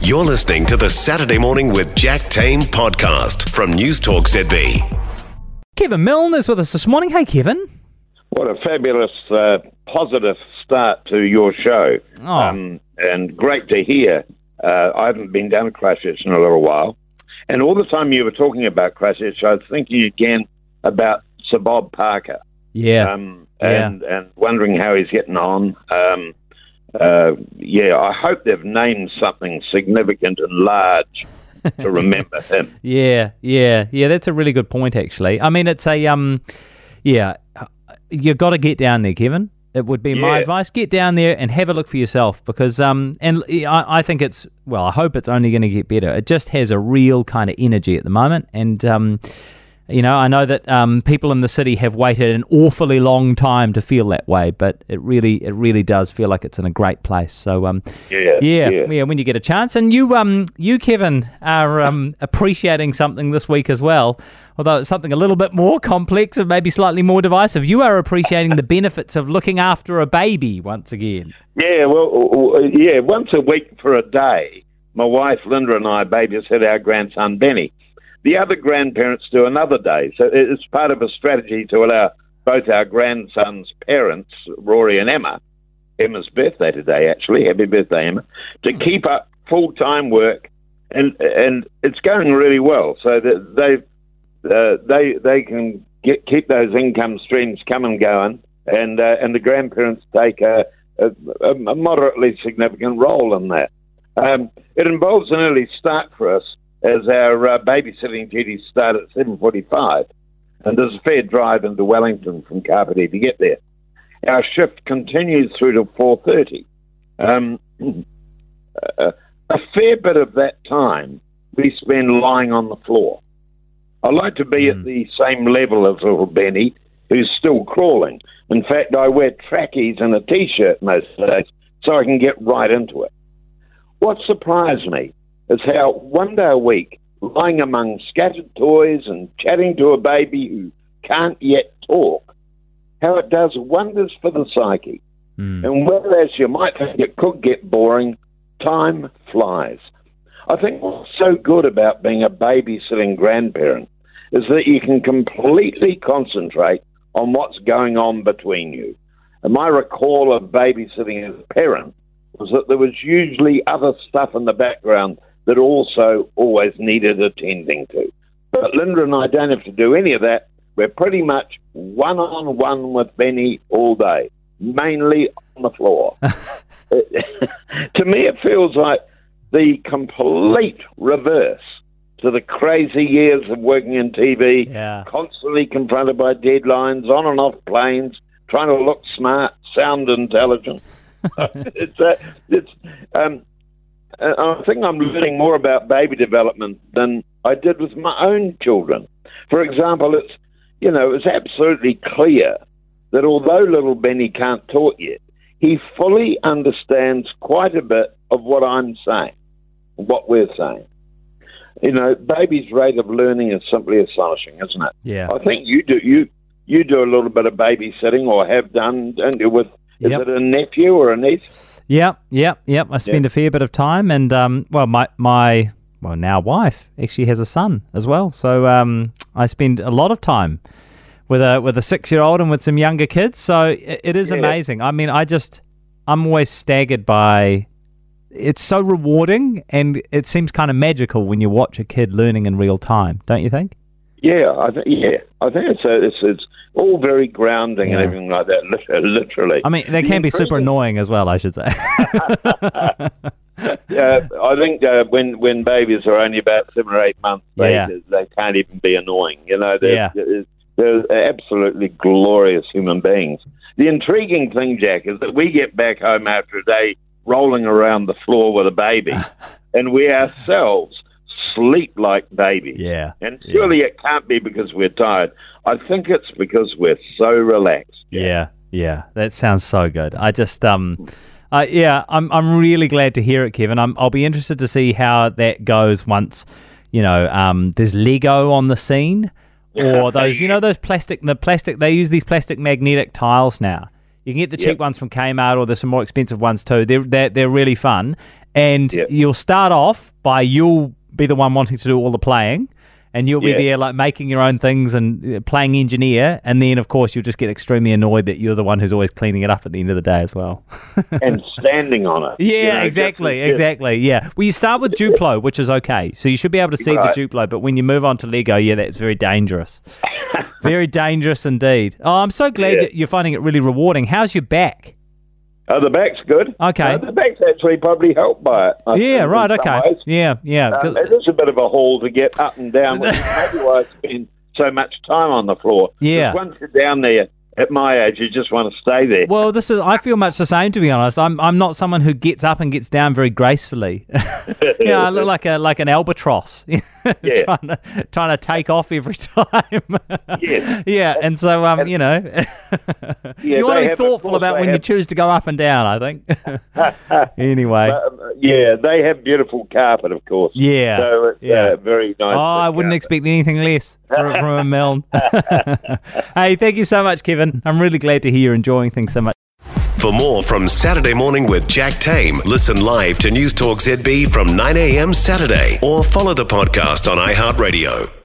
You're listening to the Saturday Morning with Jack Tame podcast from News Talk ZB. Kevin Milne is with us this morning. Hey, Kevin. What a fabulous, uh, positive start to your show. Oh. Um, and great to hear. Uh, I haven't been down to Christchurch in a little while. And all the time you were talking about Christchurch, I was thinking again about Sir Bob Parker. Yeah. Um, and, and wondering how he's getting on. Um, uh, yeah, I hope they've named something significant and large to remember him. yeah, yeah, yeah. That's a really good point, actually. I mean, it's a um, yeah. You've got to get down there, Kevin. It would be my advice. Get down there and have a look for yourself because um, and I, I think it's well. I hope it's only going to get better. It just has a real kind of energy at the moment, and um, you know, I know that um, people in the city have waited an awfully long time to feel that way, but it really, it really does feel like it's in a great place. So, um, Yeah, yeah, yeah. yeah, when you get a chance, and you, um, you, Kevin, are um, appreciating something this week as well. Although it's something a little bit more complex and maybe slightly more divisive, you are appreciating the benefits of looking after a baby once again. Yeah, well, yeah, once a week for a day, my wife Linda and I babysit our grandson Benny. The other grandparents do another day, so it's part of a strategy to allow both our grandsons' parents, Rory and Emma, Emma's birthday today, actually, happy birthday, Emma, to keep up full time work, and and it's going really well. So that they uh, they they can get keep those income streams coming going, and uh, and the grandparents take a, a, a moderately significant role in that. Um, it involves an early start for us, as our uh, babysitting duties start at seven forty-five, and there's a fair drive into Wellington from Kapiti to get there. Our shift continues through to four thirty. Um, a, a fair bit of that time we spend lying on the floor. I like to be at the same level as little Benny, who's still crawling. In fact, I wear trackies and a t-shirt most days so I can get right into it. What surprised me is how one day a week, lying among scattered toys and chatting to a baby who can't yet talk, how it does wonders for the psyche. Hmm. And whereas you might think it could get boring, time flies. I think what's so good about being a babysitting grandparent is that you can completely concentrate on what's going on between you. And my recall of babysitting as a parent was that there was usually other stuff in the background that also always needed attending to. But Linda and I don't have to do any of that. We're pretty much one on one with Benny all day, mainly on the floor. to me, it feels like the complete reverse to the crazy years of working in TV, Yeah. constantly confronted by deadlines, on and off planes, trying to look smart, sound intelligent. it's uh, it's um, Uh, I think I'm learning more about baby development than I did with my own children. For example, it's you know it's absolutely clear that although little Benny can't talk yet, he fully understands quite a bit of what I'm saying, what we're saying. You know, baby's rate of learning is simply astonishing, isn't it? Yeah. I think you do you you do a little bit of babysitting or have done, don't you? With is it a nephew or a niece? Yep, yep, yep. I spend a fair bit of time, and um, well, my my well now wife actually has a son as well, so um, I spend a lot of time with a with a six year old and with some younger kids. So it, it is Yeah. amazing. I mean, I just I'm always staggered by. It's so rewarding, and it seems kind of magical when you watch a kid learning in real time, don't you think? Yeah, I th- yeah, I think it's a, it's it's all very grounding Yeah. and everything like that. Literally, I mean, they can be super annoying as well. I should say. Uh, I think uh, when when babies are only about seven or eight months, they Yeah. they can't even be annoying. You know, they're, Yeah. they're, they're absolutely glorious human beings. The intriguing thing, Jack, is that we get back home after a day rolling around the floor with a baby, and we ourselves sleep like babies. yeah. And surely it can't be because we're tired. I think it's because we're so relaxed. Yeah, yeah, that sounds so good. I just, um, uh, yeah, I'm, I'm really glad to hear it, Kevin. I'm, I'll be interested to see how that goes once, you know, um, there's Lego on the scene, or those, you know, those plastic, the plastic. They use these plastic magnetic tiles now. You can get the cheap Yep. ones from Kmart, or there's some more expensive ones too. They're they're, they're really fun, and Yep. you'll start off by you'll be the one wanting to do all the playing. And you'll be Yeah. there like making your own things and uh, playing engineer, and then of course you'll just get extremely annoyed that you're the one who's always cleaning it up at the end of the day as well. and standing on it. Yeah, you know, exactly, just- exactly. Yeah. Well, you start with Duplo, which is okay, so you should be able to see Right. the Duplo. But when you move on to Lego, yeah, that's very dangerous. very dangerous indeed. Oh, I'm so glad Yeah. you're finding it really rewarding. How's your back? Oh, the back's good. Okay. Uh, the back's actually probably helped by it. I yeah, right. Okay. ways. Yeah, yeah. Um, it is a bit of a haul to get up and down, which is maybe why I spend so much time on the floor. Yeah. Once you're down there, at my age, you just want to stay there. well, this is. I feel much the same, to be honest. I'm. I'm not someone who gets up and gets down very gracefully. yeah, I look like a like an albatross. Yeah. trying to trying to take off every time. Yes. yeah, and so um, you know, you want to be have- thoughtful course about when you choose to go up and down. I think. anyway, Um, yeah, they have beautiful carpet, of course. Yeah, So it's yeah. uh, very nice. oh, I wouldn't carpet. expect anything less from, from a Milne. hey, thank you so much, Kevin. I'm really glad to hear you're enjoying things so much. For more from Saturday Morning with Jack Tame, listen live to News Talk ZB from 9 a.m. Saturday or follow the podcast on iHeartRadio.